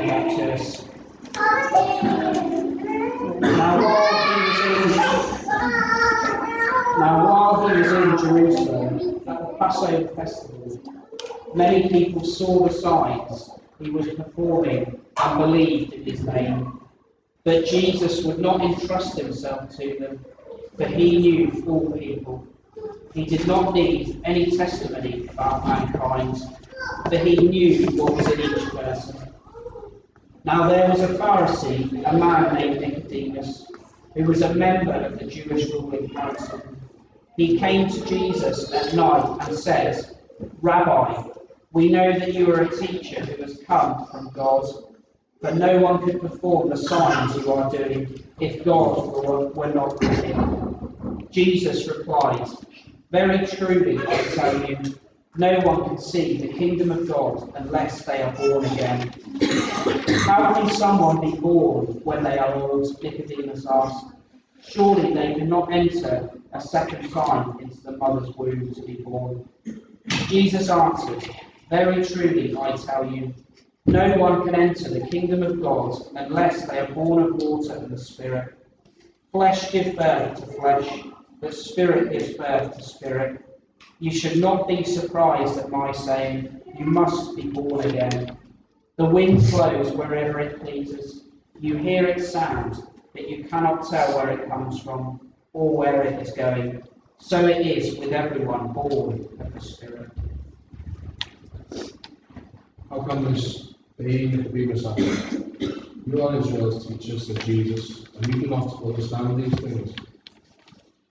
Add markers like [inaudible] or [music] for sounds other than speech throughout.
us. Now while he was in, he in Jerusalem at the Passover festival, many people saw the signs he was performing and believed in his name. But Jesus would not entrust himself to them, for he knew all people. He did not need any testimony about mankind, for he knew what was in each person. Now there was a Pharisee, a man named Nicodemus, who was a member of the Jewish ruling council. He came to Jesus at night and said, Rabbi, we know that you are a teacher who has come from God, but no one could perform the signs you are doing if God were, not with him. Jesus replied, Very truly I tell you, no one can see the kingdom of God unless they are born again. How can someone be born when they are old? Nicodemus asked. Surely they cannot enter a second time into the mother's womb to be born. Jesus answered, Very truly I tell you, no one can enter the kingdom of God unless they are born of water and the Spirit. Flesh gives birth to flesh, but Spirit gives birth to spirit. You should not be surprised at my saying, You must be born again. The wind blows wherever it pleases. You hear its sound, but you cannot tell where it comes from or where it is going. So it is with everyone born of the Spirit. How can this be Nicodemus answered? You are Israel's teachers of Jesus, and you do not understand these things.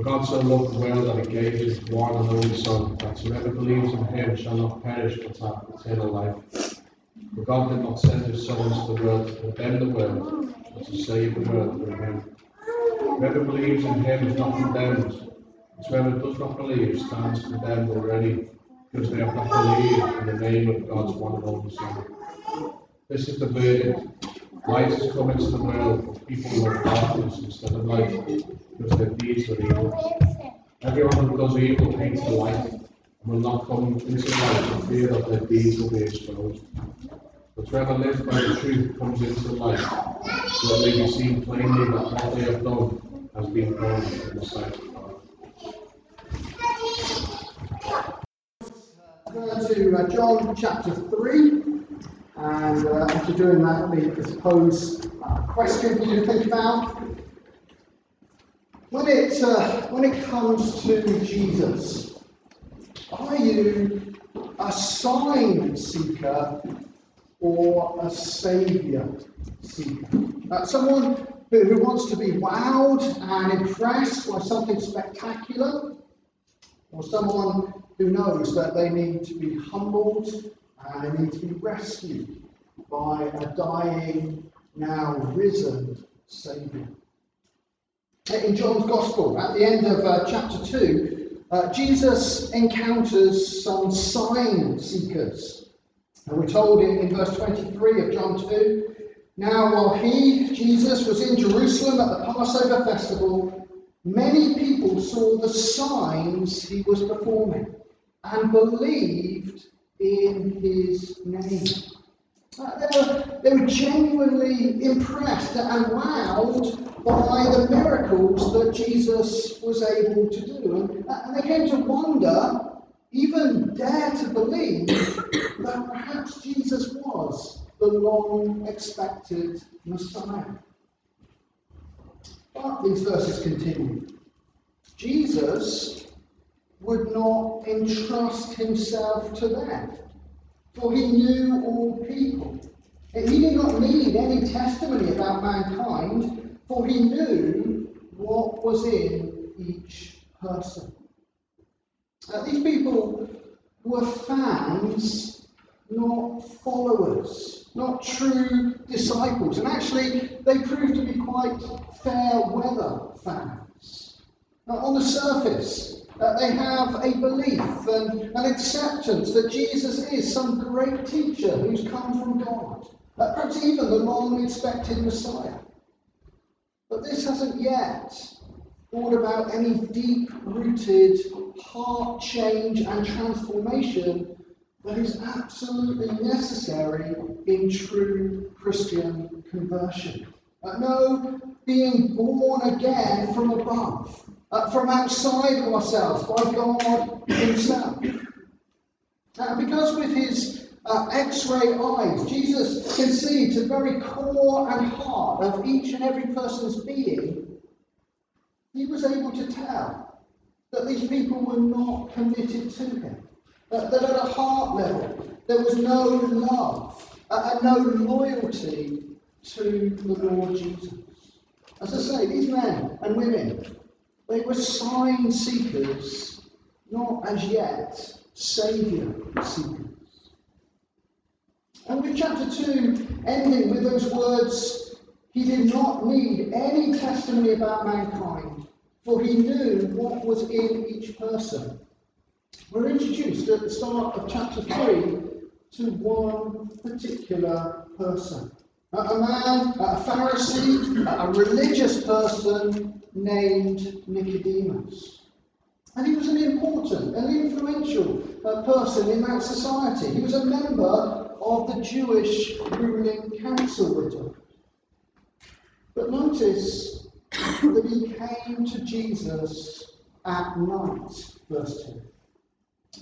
For God so loved the world that he gave his one and only Son, that whoever believes in him shall not perish but have eternal life. For God did not send his Son into the world to condemn the world, but to save the world through him. Whoever believes in him is not condemned, but whoever does not believe stands condemned already, because they have not believed in the name of God's one and only Son. This is the verdict. Light has come into the world, but people love darkness instead of light, because their deeds were evil. Everyone who does evil hates the light, and will not come into the light for fear that their deeds will be exposed. But whoever lives by the truth comes into the light, so it may be seen plainly that what they have done has been done in the sight of God. To uh, John chapter 3, and uh, after doing that, let me propose a question for you to think about. When it, uh, when it comes to Jesus, are you a sign seeker or a saviour seeker? Uh, someone who, who wants to be wowed and impressed by something spectacular, or someone who knows that they need to be humbled and they need to be rescued by a dying, now risen Saviour. In John's Gospel, at the end of uh, chapter 2, uh, Jesus encounters some sign seekers. And we're told in, in verse 23 of John 2 Now, while he, Jesus, was in Jerusalem at the Passover festival, many people saw the signs he was performing and believed in his name. Uh, they, were, they were genuinely impressed and wowed by the miracles that Jesus was able to do. And, uh, and they came to wonder, even dare to believe, that perhaps Jesus was the long expected Messiah. But these verses continue. Jesus would not entrust himself to them, for he knew all people. He did not need any testimony about mankind, for he knew what was in each person. Uh, these people were fans, not followers not true disciples. And actually, they proved to be quite fair weather fans. Now, on the surface, uh, they have a belief and an acceptance that Jesus is some great teacher who's come from God, uh, perhaps even the long expected Messiah. But this hasn't yet brought about any deep rooted heart change and transformation that is absolutely necessary in true Christian conversion. Uh, no, being born again from above, uh, from outside of ourselves, by God Himself. Uh, because with His uh, x ray eyes, Jesus can see to the very core and heart of each and every person's being, He was able to tell that these people were not committed to Him that, that at a heart level there was no love uh, and no loyalty to the Lord Jesus. As I say, these men and women, they were sign seekers, not as yet saviour seekers. And with chapter 2 ending with those words, he did not need any testimony about mankind, for he knew what was in each person we're introduced at the start of chapter 3 to one particular person. A man, a Pharisee, a religious person named Nicodemus. And he was an important, an influential uh, person in that society. He was a member of the Jewish ruling council, But notice that he came to Jesus at night, verse 2.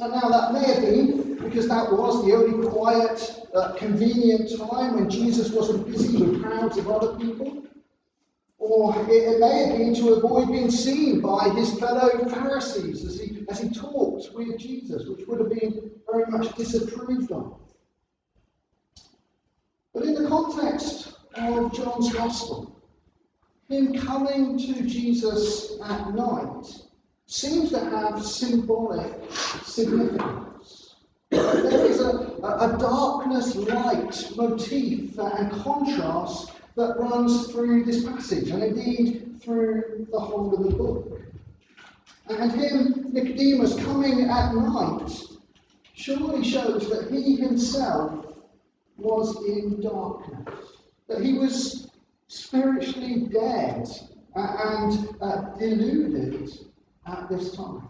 And now that may have been because that was the only quiet, uh, convenient time when Jesus wasn't busy with crowds of other people. Or it, it, may have been to avoid being seen by his fellow Pharisees as he, as he talked with Jesus, which would have been very much disapproved of. But in the context of John's Gospel, him coming to Jesus at night seems to have symbolic significance. There is a, a, darkness light motif and contrast that runs through this passage and indeed through the whole of the book. And him, Nicodemus, coming at night, surely shows that he himself was in darkness, that he was spiritually dead and uh, deluded at this time.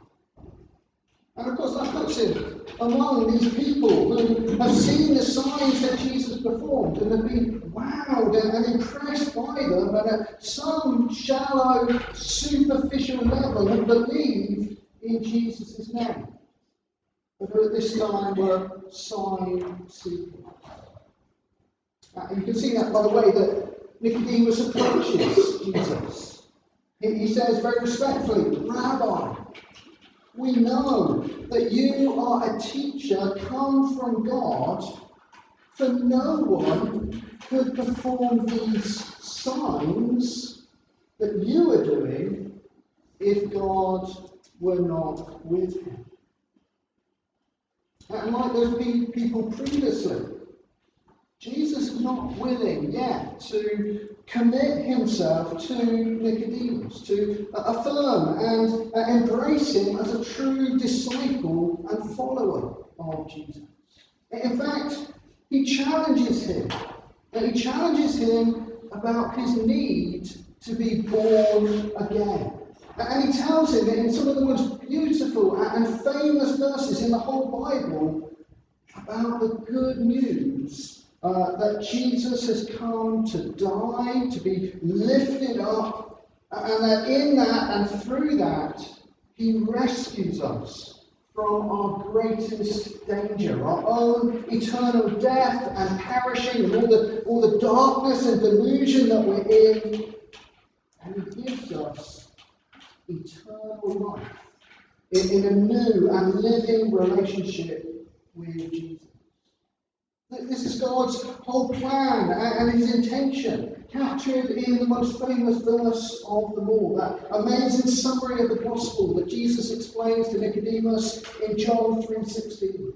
And of course, that puts him among these people who have seen the signs that Jesus performed and have been wowed and, and impressed by them, and at some shallow, superficial level have believed in Jesus' name. But at this time were sign seekers. Uh, you can see that by the way that Nicodemus approaches Jesus. He says very respectfully, Rabbi, we know that you are a teacher come from God, for no one could perform these signs that you are doing if God were not with him. And like those people previously, Jesus is not willing yet to commit himself to Nicodemus, to affirm and uh, embrace him as a true disciple and follower of Jesus. In fact, he challenges him, and he challenges him about his need to be born again. And he tells him in some of the most beautiful and famous verses in the whole Bible about the good news uh, that Jesus has come to die, to be lifted up, and that in that and through that, he rescues us from our greatest danger, our own eternal death and perishing, and all the, all the darkness and delusion that we're in. And he gives us eternal life in, in a new and living relationship with Jesus. This is God's whole plan and his intention, captured in the most famous verse of them all, that amazing summary of the gospel that Jesus explains to Nicodemus in John 3.16.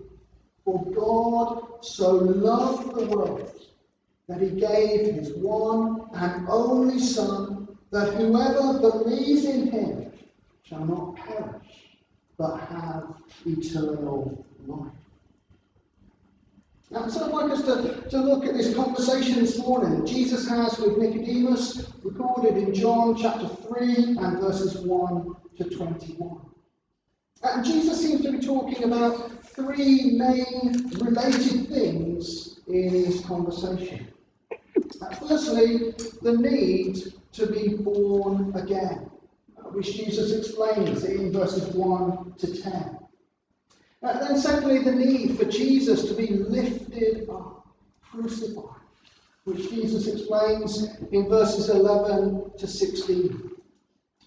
For God so loved the world that he gave his one and only Son, that whoever believes in him shall not perish, but have eternal life. Now, so I'd like us to, to look at this conversation this morning Jesus has with Nicodemus, recorded in John chapter 3 and verses 1 to 21. And Jesus seems to be talking about three main related things in his conversation. Firstly, the need to be born again, which Jesus explains in verses 1 to 10. Uh, then, secondly, the need for Jesus to be lifted up, crucified, which Jesus explains in verses 11 to 16.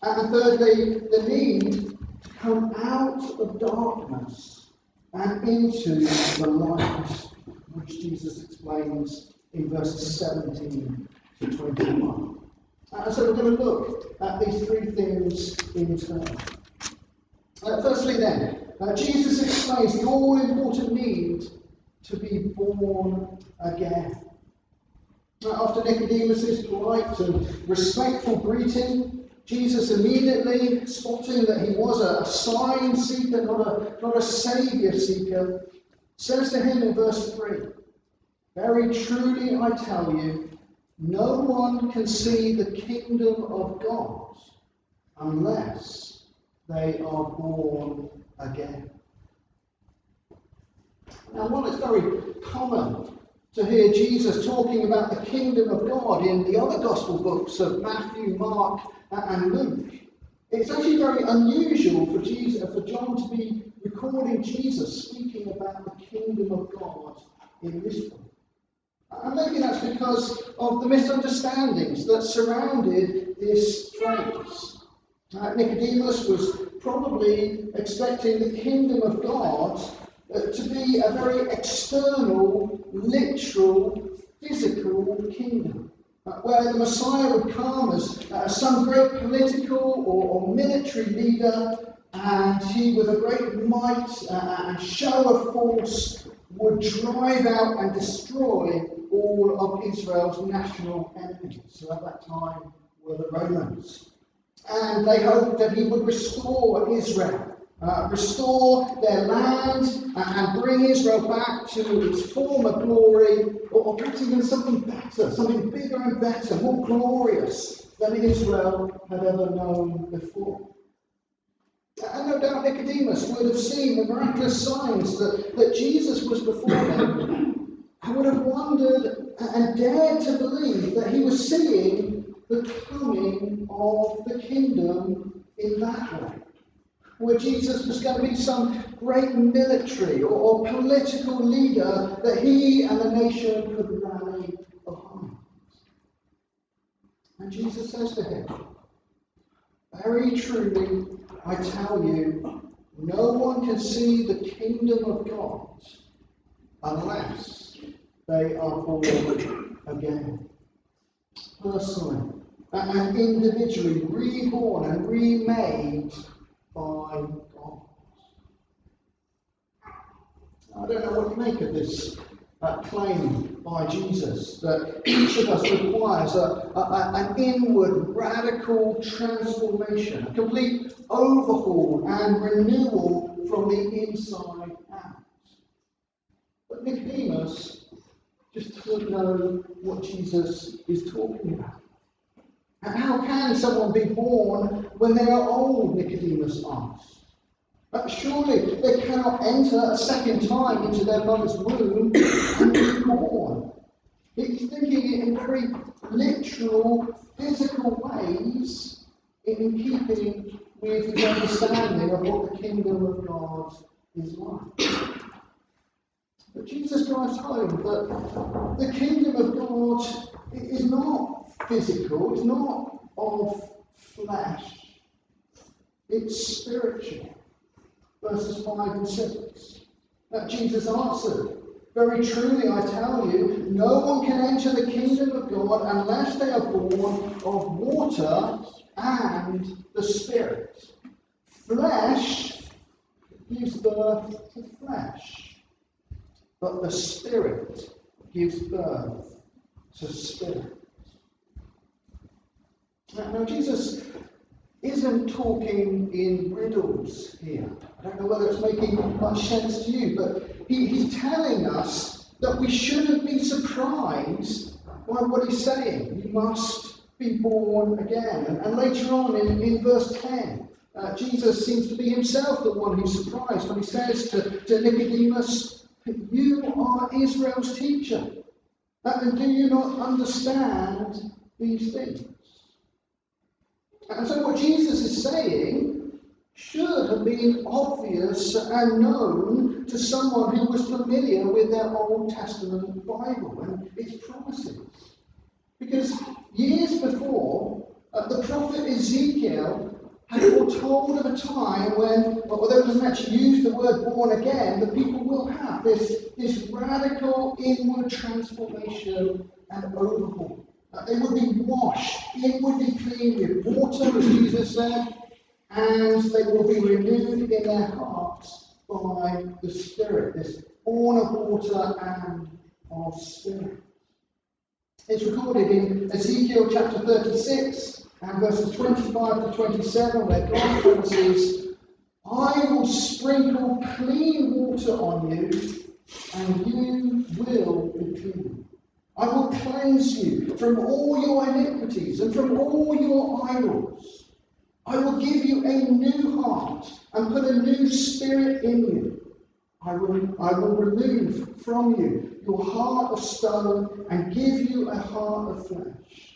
And thirdly, the need to come out of darkness and into the light, which Jesus explains in verses 17 to 21. Uh, so we're going to look at these three things in turn. Uh, firstly, then, uh, Jesus explains the all important need to be born again. After Nicodemus' polite and respectful greeting, Jesus immediately, spotting that he was a, a sign seeker, not a, not a saviour seeker, says to him in verse 3 Very truly I tell you, no one can see the kingdom of God unless they are born again. Now, while it's very common to hear Jesus talking about the kingdom of God in the other gospel books of Matthew, Mark, and Luke, it's actually very unusual for Jesus, for John to be recording Jesus speaking about the kingdom of God in this book. And maybe that's because of the misunderstandings that surrounded this phrase. Uh, Nicodemus was probably expecting the kingdom of God uh, to be a very external, literal, physical kingdom. Where the Messiah would come as uh, some great political or, or, military leader, and he, with a great might uh, and show of force, would drive out and destroy all of Israel's national enemies, who at that time were the Romans and they hoped that he would restore Israel, uh, restore their land, uh, and bring Israel back to its former glory, or, or perhaps even something better, something bigger and better, more glorious than Israel had ever known before. And no doubt Nicodemus would have seen the miraculous signs that, that Jesus was before performing and would have wondered and dared to believe that he was seeing the coming of the kingdom in that way. Where Jesus was going to be some great military or, or political leader that he and the nation could rally behind. And Jesus says to him, Very truly, I tell you, no one can see the kingdom of God unless they are born again personally and individually reborn and remade by God. I don't know what you make of this uh, claim by Jesus that each of us requires a, a, an inward radical transformation, a complete overhaul and renewal from the inside out. But Nicodemus just doesn't know what Jesus is talking about. And how can someone be born when they are old? Nicodemus asked. But surely they cannot enter a second time into their mother's womb and be born. He's thinking it in very literal, physical ways in keeping with his understanding of what the kingdom of God is like. But Jesus drives home that the kingdom of God is not physical, it's not of flesh, it's spiritual. Verses 5 and 6. That Jesus answered, Very truly I tell you, no one can enter the kingdom of God unless they are born of water and the Spirit. Flesh gives birth to flesh but the Spirit gives birth to spirit. Now, Jesus isn't talking in riddles here. I don't know whether it's making much sense to you, but he, he's telling us that we shouldn't be surprised by what he's saying. You must be born again. And, and later on in, in verse 10, uh, Jesus seems to be himself the one who's surprised when he says to, to Nicodemus, You are Israel's teacher. And do you not understand these things? And so, what Jesus is saying should have been obvious and known to someone who was familiar with their Old Testament Bible and its promises. Because years before, uh, the prophet Ezekiel had foretold of a time when, although it doesn't actually use the word born again, the people will have this, this radical inward transformation and overhaul. Uh, they would be washed inwardly clean with water, as Jesus said, and they will be renewed in their hearts by the Spirit, this born of water and of Spirit. It's recorded in Ezekiel chapter 36 and verses 25 to 27, where God promises, I will sprinkle clean water on you, and you will be clean. I will cleanse you from all your iniquities and from all your idols. I will give you a new heart and put a new spirit in you. I will, I will remove from you your heart of stone and give you a heart of flesh.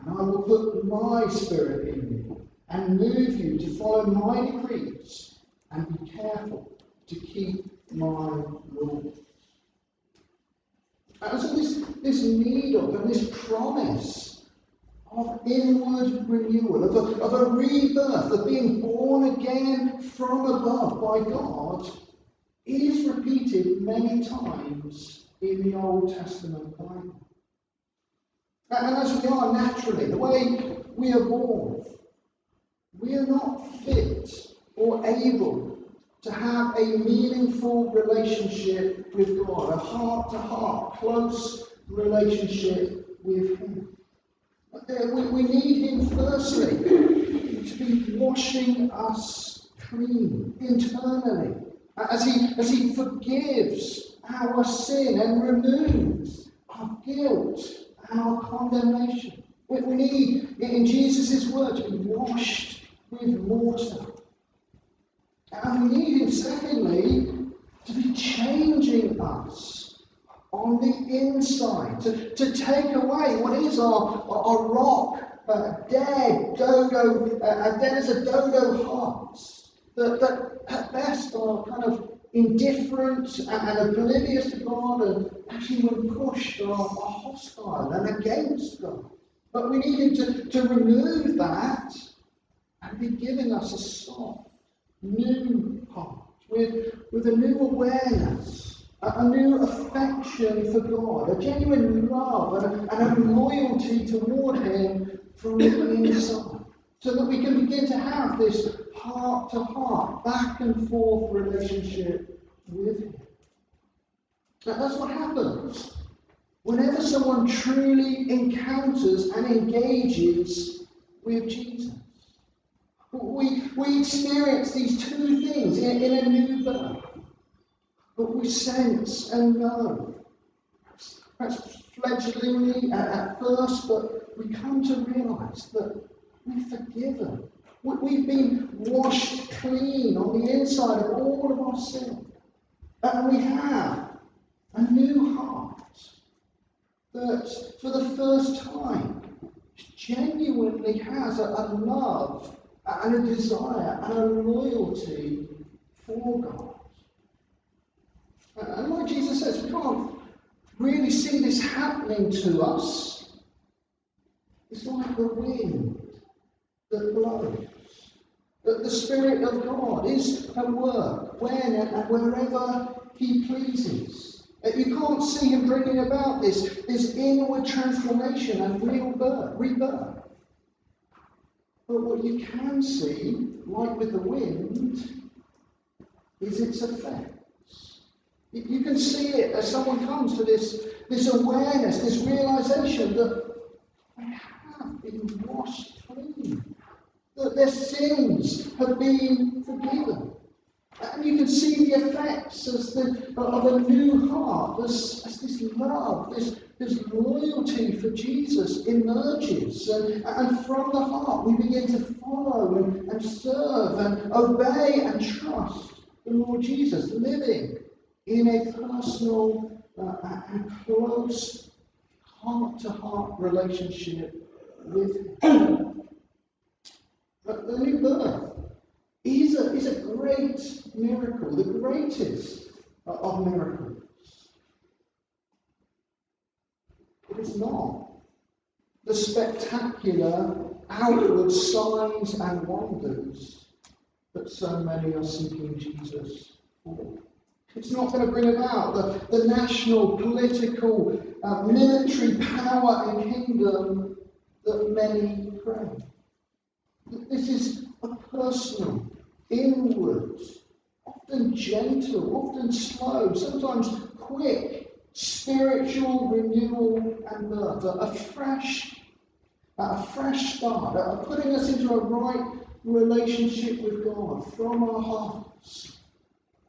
And I will put my spirit in you and move you to follow my decrees and be careful to keep my laws. And so this, this need of and this promise of inward renewal, of a, of a rebirth, of being born again from above by God, is repeated many times in the Old Testament Bible. And as we are naturally, the way we are born, we are not fit or able to have a meaningful relationship with God, a heart to heart, close relationship with Him. We, need Him firstly to be washing us clean internally as He, as he forgives our sin and removes our guilt our condemnation. We, need, in Jesus' word, to be washed with water and we need Him, secondly, to be changing us on the inside, to, to take away what is our, our rock, uh, dead, dodo, uh, dead as a dodo heart, that, that at best are kind of indifferent and, oblivious to God, and actually, when pushed, are, hostile and against God. But we need Him to, to remove that and be giving us a soft new heart, with, with a new awareness, a, a new affection for God, a genuine love and a, and a loyalty toward Him from the inside, so that we can begin to have this heart to heart, back and forth relationship with Him. That's what happens whenever someone truly encounters and engages with Jesus. We, we experience these two things in, in a new birth. But we sense and know, perhaps fledglingly at, at first, but we come to realize that we're forgiven. We, we've been washed clean on the inside of all of our sin. And we have a new heart that, for the first time, genuinely has a, a love and a desire and a loyalty for God. And like Jesus says, we can't really see this happening to us. It's like the wind that blows. That the Spirit of God is at work when and wherever He pleases. You can't see Him bringing about this, this inward transformation and real birth, rebirth. But what you can see, like with the wind, is its effects. You can see it as someone comes to this, this awareness, this realization that they have been washed clean, that their sins have been forgiven. And you can see the effects as the, of a new heart, as, as this love, this, this loyalty for Jesus emerges. And, and from the heart, we begin to follow and, and serve and obey and trust the Lord Jesus, living in a personal uh, and close heart to heart relationship with Him. But the new birth is a, is a great miracle, the greatest of miracles. It is not the spectacular outward signs and wonders that so many are seeking Jesus for. It's not going to bring about the, the national, political, uh, military power and kingdom that many crave. This is a personal, inward, often gentle, often slow, sometimes quick, spiritual renewal and birth, a fresh, a fresh start, a putting us into a right relationship with God from our hearts,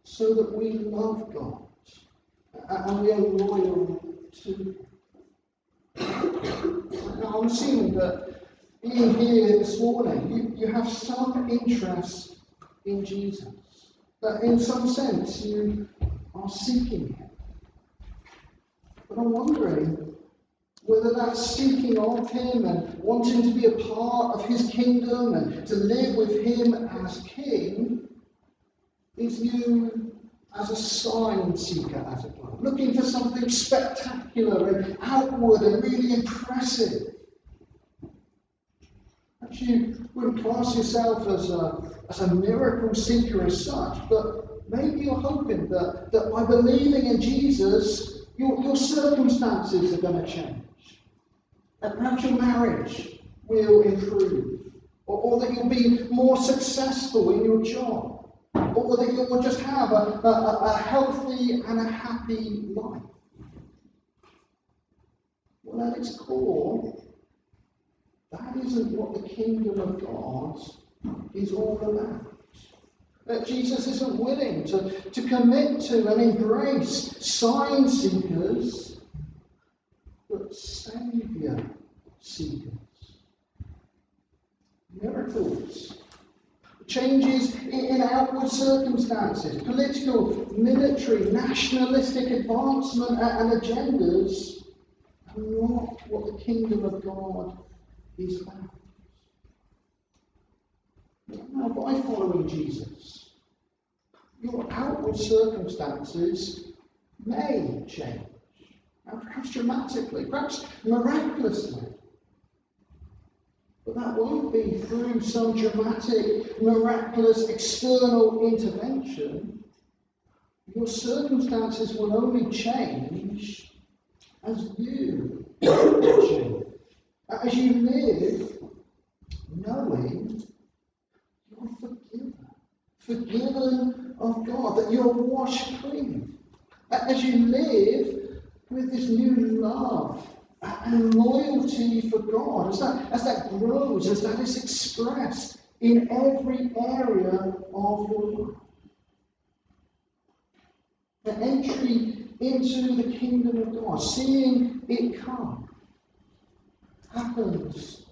so that we love God and we are loyal to. [coughs] Now, I'm that being here this morning, you, you have some interest in Jesus. That in some sense you are seeking Him. But I'm wondering whether that's seeking of Him and wanting to be a part of His kingdom and to live with Him as King is you as a sign seeker, as it were, looking for something spectacular and outward and really impressive. You wouldn't class yourself as a, as a miracle seeker as such, but maybe you're hoping that, that by believing in Jesus, your, your circumstances are going to change. That perhaps your marriage will improve, or, or that you'll be more successful in your job or that you will just have a, a, a healthy and a happy life. Well, at its core, that isn't what the kingdom of God is all about. That Jesus isn't willing to, to commit to and embrace sign seekers, but Saviour seekers. Miracles changes in outward circumstances, political, military, nationalistic advancement and agendas are not what the kingdom of God is about. Now, by following Jesus, your outward circumstances may change, and perhaps dramatically, perhaps miraculously. But that won't be through some dramatic, miraculous external intervention. Your circumstances will only change as you [coughs] change. As you live knowing you're forgiven. Forgiven of God, that you're washed clean. As you live with this new love and loyalty for God, as that, as that grows, as that is expressed in every area of your life. The entry into the kingdom of God, seeing it come, happens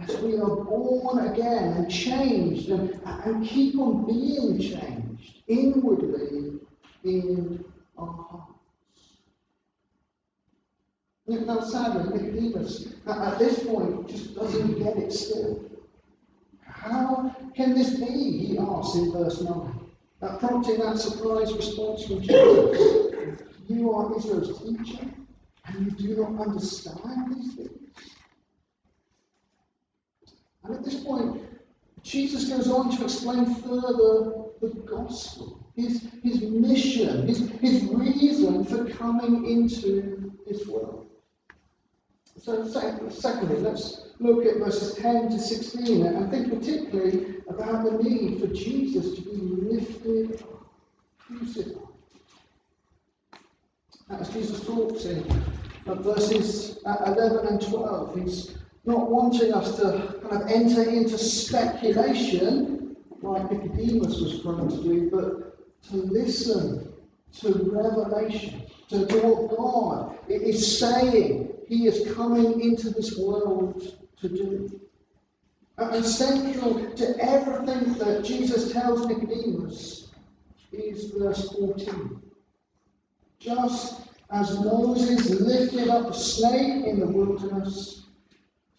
as we are born again and changed and, and keep on being changed inwardly in our hearts. Now, sadly, Nicodemus, at this point, just doesn't get it still. How can this be? He asks in verse 9, uh, prompting that surprise response from Jesus. You are Israel's teacher, and you do not understand these things. And at this point, Jesus goes on to explain further the gospel, his, his mission, his, his reason for coming into this world. So, secondly, let's look at verses 10 to 16 and think particularly about the need for Jesus to be lifted crucified. As Jesus talks in But verses uh, 11 and 12, he's not wanting us to kind of enter into speculation like Nicodemus was prone to do, but to listen to revelation, to, to what God is saying he is coming into this world to do. And central to everything that Jesus tells Nicodemus is verse 14. Just as Moses lifted up the snake in the wilderness,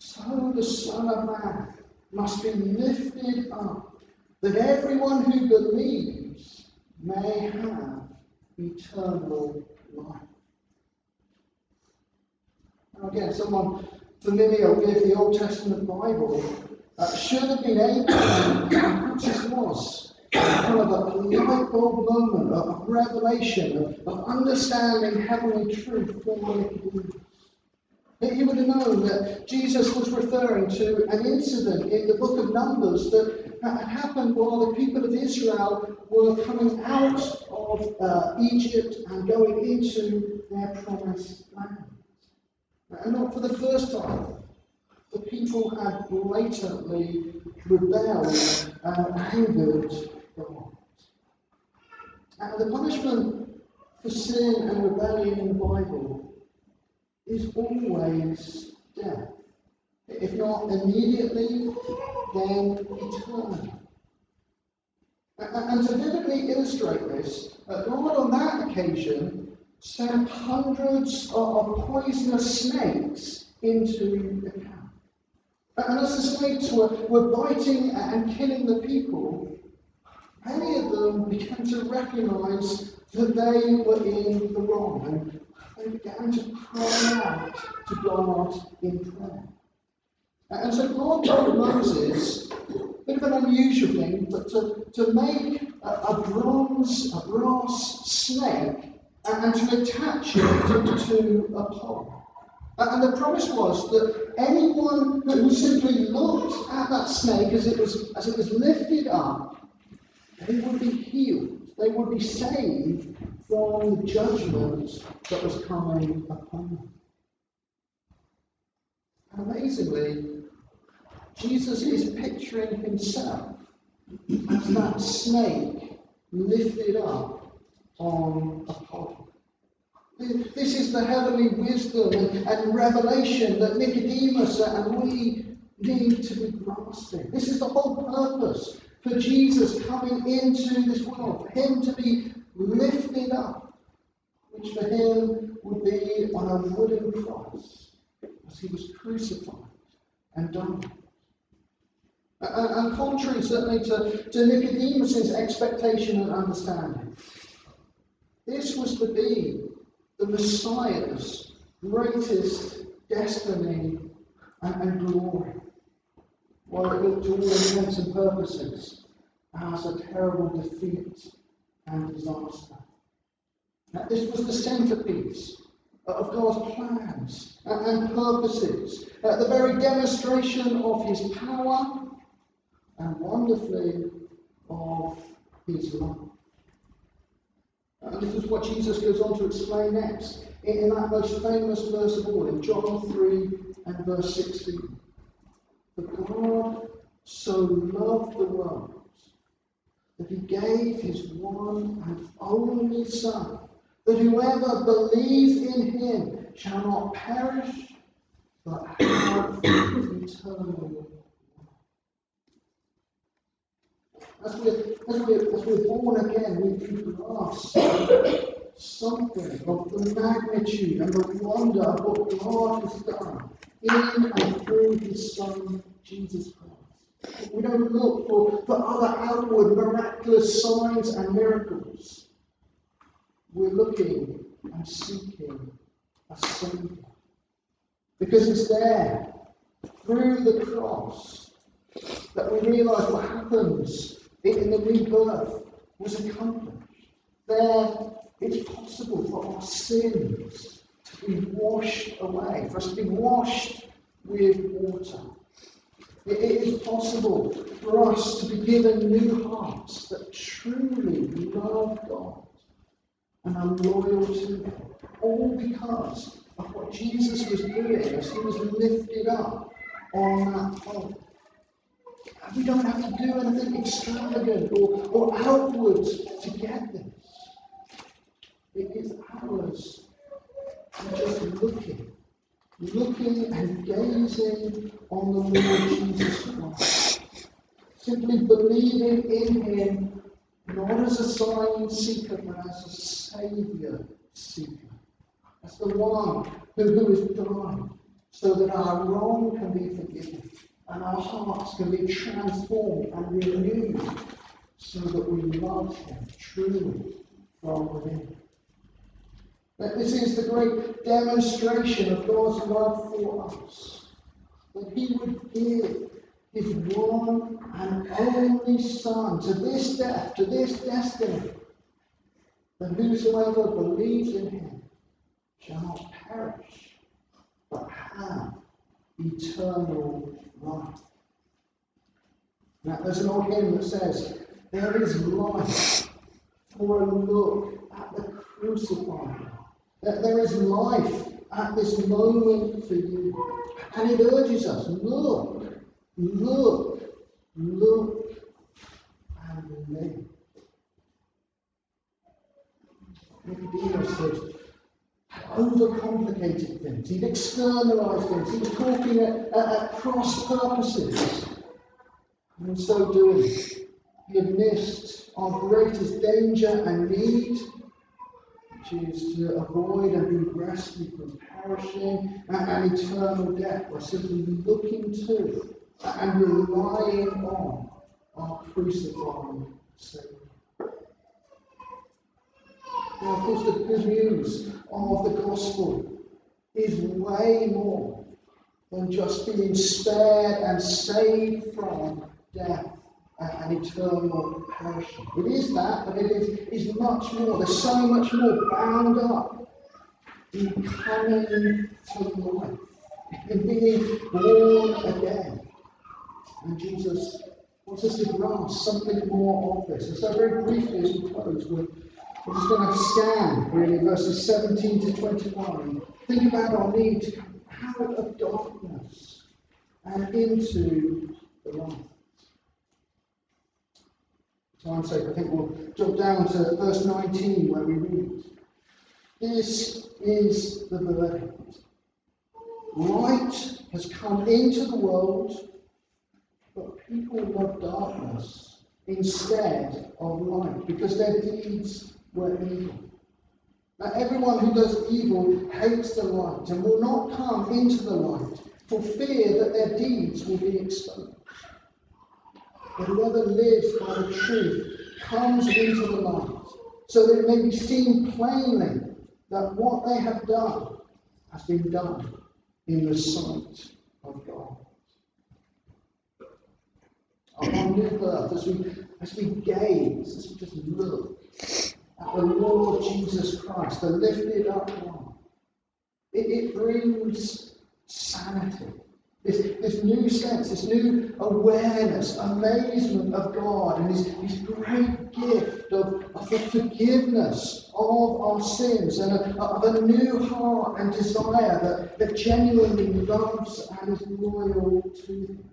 so the Son of Man must be lifted up, that everyone who believes may have eternal life. Now again, someone familiar with the Old Testament Bible uh, should have been able, and perhaps it was, kind of a light bulb moment of revelation, of, of understanding heavenly truth for Nicodemus. He would have known that Jesus was referring to an incident in the book of Numbers that had happened while the people of Israel were coming out of uh, Egypt and going into their promised land. And not for the first time. The people had blatantly rebelled and angered God. And the punishment for sin and rebellion in the Bible is always death. If not immediately, then eternally. And to vividly illustrate this, God on that occasion sent hundreds of poisonous snakes into the camp. And as the snakes were, were biting and killing the people, many of them began to recognize that they were in the wrong and they began to cry out to God in prayer. And so God told Moses, a bit of an unusual thing, but to, to make a, a bronze, a brass snake and, and to attach it to, a pole. And the promise was that anyone who simply looked at that snake as it was, as it was lifted up, they would be healed. They would be saved the judgment that was coming upon them. Amazingly, Jesus is picturing himself as that snake lifted up on a pole. This is the heavenly wisdom and revelation that Nicodemus and we need to be grasping. This is the whole purpose for Jesus coming into this world, for him to be lifted up, which for him would be on a wooden cross as he was crucified and died. And, and contrary certainly to, to Nicodemus's expectation and understanding, this was to be the Messiah's greatest destiny and, and glory. While it looked to all intents and purposes as a terrible defeat and disaster. Now, this was the centerpiece of God's plans and purposes, uh, the very demonstration of his power and wonderfully of his love. And this is what Jesus goes on to explain next in, in that most famous verse of all, in John 3 and verse 16. For God so loved the world that he gave his one and only Son, that whoever believes in him shall not perish, but have [coughs] eternal life. as we're, as we're, as we're born again, we grasp something of the magnitude and the wonder of what God has done in and through His Son, Jesus Christ. We don't look for, for other outward miraculous signs and miracles. We're looking and seeking a Savior. Because it's there, through the cross, that we realize what happens in the rebirth was accomplished. There, it's possible for our sins to be washed away, for us to be washed with water. It is possible for us to be given new hearts that truly love God and are loyal to Him, all because of what Jesus was doing as he was lifted up on that pole. We don't have to do anything extravagant or, or outwards to get this. It is ours to just looking, looking and gazing on the Lord Jesus Christ. Simply believing in him, not as a sign seeker, but as a saviour seeker. As the one who, who has died so that our wrong can be forgiven and our hearts can be transformed and renewed so that we love him truly from within. That this is the great demonstration of God's love for us. That he would give his one and only Son to this death, to this destiny, that whosoever believes in him shall not perish, but have eternal life. Now, there's an old hymn that says, There is life for a look at the crucified. That there is life at this moment for you. And it urges us, look, look, look, and live. Nicodemus had overcomplicated things. He'd externalized things. He was talking at, at, at cross purposes. And in so doing, he had missed our greatest danger and need, is to avoid and be rescued from perishing and, and eternal death by simply looking to and relying on our crucified Savior. Now, of course, the good news of the gospel is way more than just being spared and saved from death and eternal perishing. It is that, but it is, is much more. There's so much more bound up in coming to life, in being born again. And Jesus wants us to grasp something more of this. And so, very briefly, as we close, we're we're just going to scan really verses 17 to 21. Think about our need to come out of darkness and into the light. For time's sake, I think we'll jump down to verse 19 where we read. This is the verdict. Light has come into the world, but people love darkness instead of light because their deeds were evil. Now, everyone who does evil hates the light and will not come into the light for fear that their deeds will be exposed. But whoever lives by the truth comes into the light, so that it may be seen plainly that what they have done has been done in the sight of God. On new birth, as we, as we gaze, as we just look at the Lord Jesus Christ, the lifted up one. It, it brings sanity. This, this new sense, this new awareness, amazement of God and his, his great gift of, of the forgiveness of our sins and of a new heart and desire that, that genuinely loves and is loyal to him.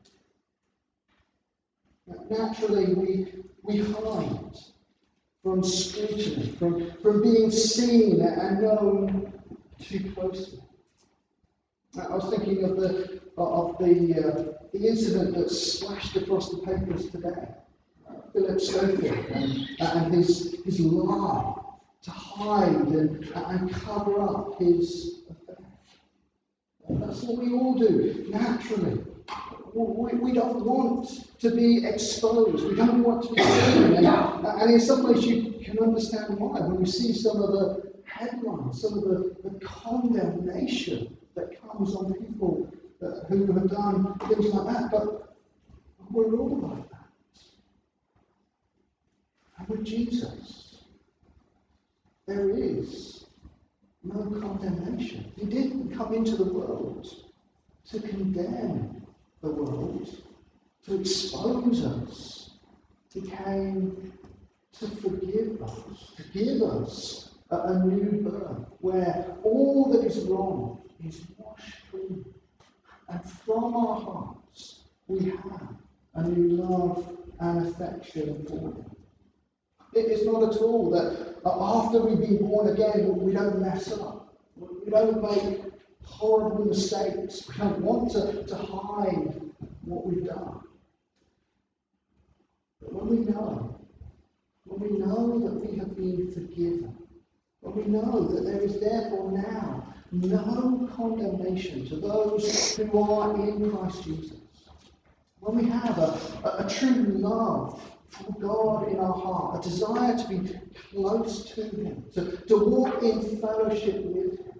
Naturally, we, we hide from scrutiny, from, from being seen and known too closely. I was thinking of the of the uh, the incident that splashed across the papers today. Uh, Philip Schofield and, and his his lie to hide and, and cover up his affair. That's what we all do naturally we, we don't want to be exposed. We don't want to be seen. And, and in some ways, you can understand why. When you see some of the headlines, some of the, the condemnation that comes on people who have done things like that. But we're all like that. And with Jesus, there is no condemnation. He didn't come into the world to condemn the world, to expose us. He came to forgive us, to give us a, a new birth, where all that is wrong is washed clean. And from our hearts, we have a new love and affection for Him. It is not at all that uh, after we've been born again, we don't mess up. We don't make horrible mistakes. We don't want to, to hide what we've done. But when we know, when we know that we have been forgiven, when we know that there is therefore now no condemnation to those who are in Christ Jesus, when we have a, a, a true love for God in our heart, a desire to be close to Him, to, to walk in fellowship with Him,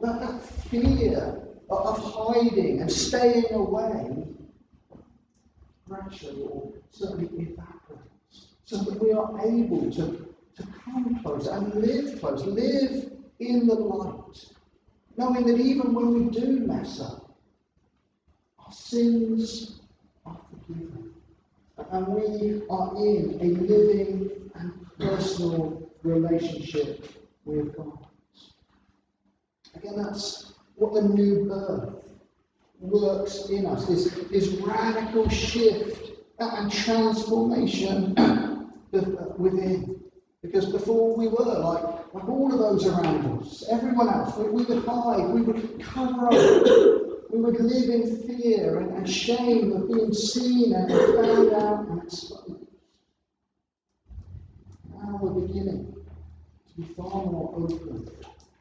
that, that fear of hiding and staying away gradually or certainly evaporates, so that we are able to, to come close and live close, live in the light, knowing that even when we do mess up, our sins are forgiven. And we are in a living and personal relationship with God. Again, that's what the new birth works in us, this, this radical shift and transformation [clears throat] within. Because before we were like, like all of those around us, everyone else, we, we would hide, we would cover up, we would live in fear and, and shame of being seen and found out and exposed. Now we're beginning to be far more open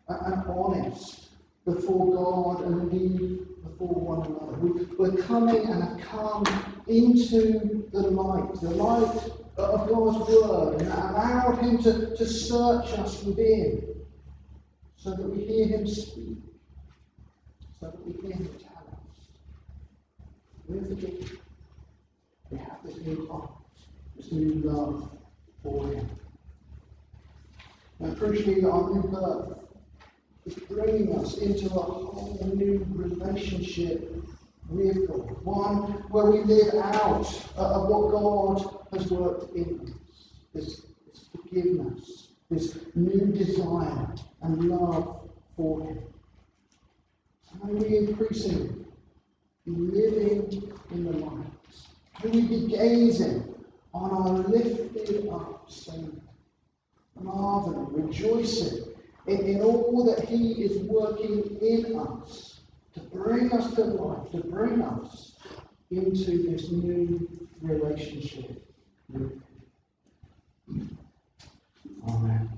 and, honest before God and indeed before one another. We, we're coming and have come into the light, the light of God's word, and allowed Him to, to search us within so that we hear Him speak, so that we hear Him tell us. We're forgiven. We have this new heart, this new love for Him. And crucially, our new birth bringing us into a whole new relationship with God. One where we live out uh, of what God has worked in us. This, this forgiveness, this new desire and love for Him. May we increasingly living in the light. May we be gazing on our lifted up Saviour, marveling, rejoicing in, in all that He is working in us to bring us to life, to bring us into this new relationship with Him. Amen.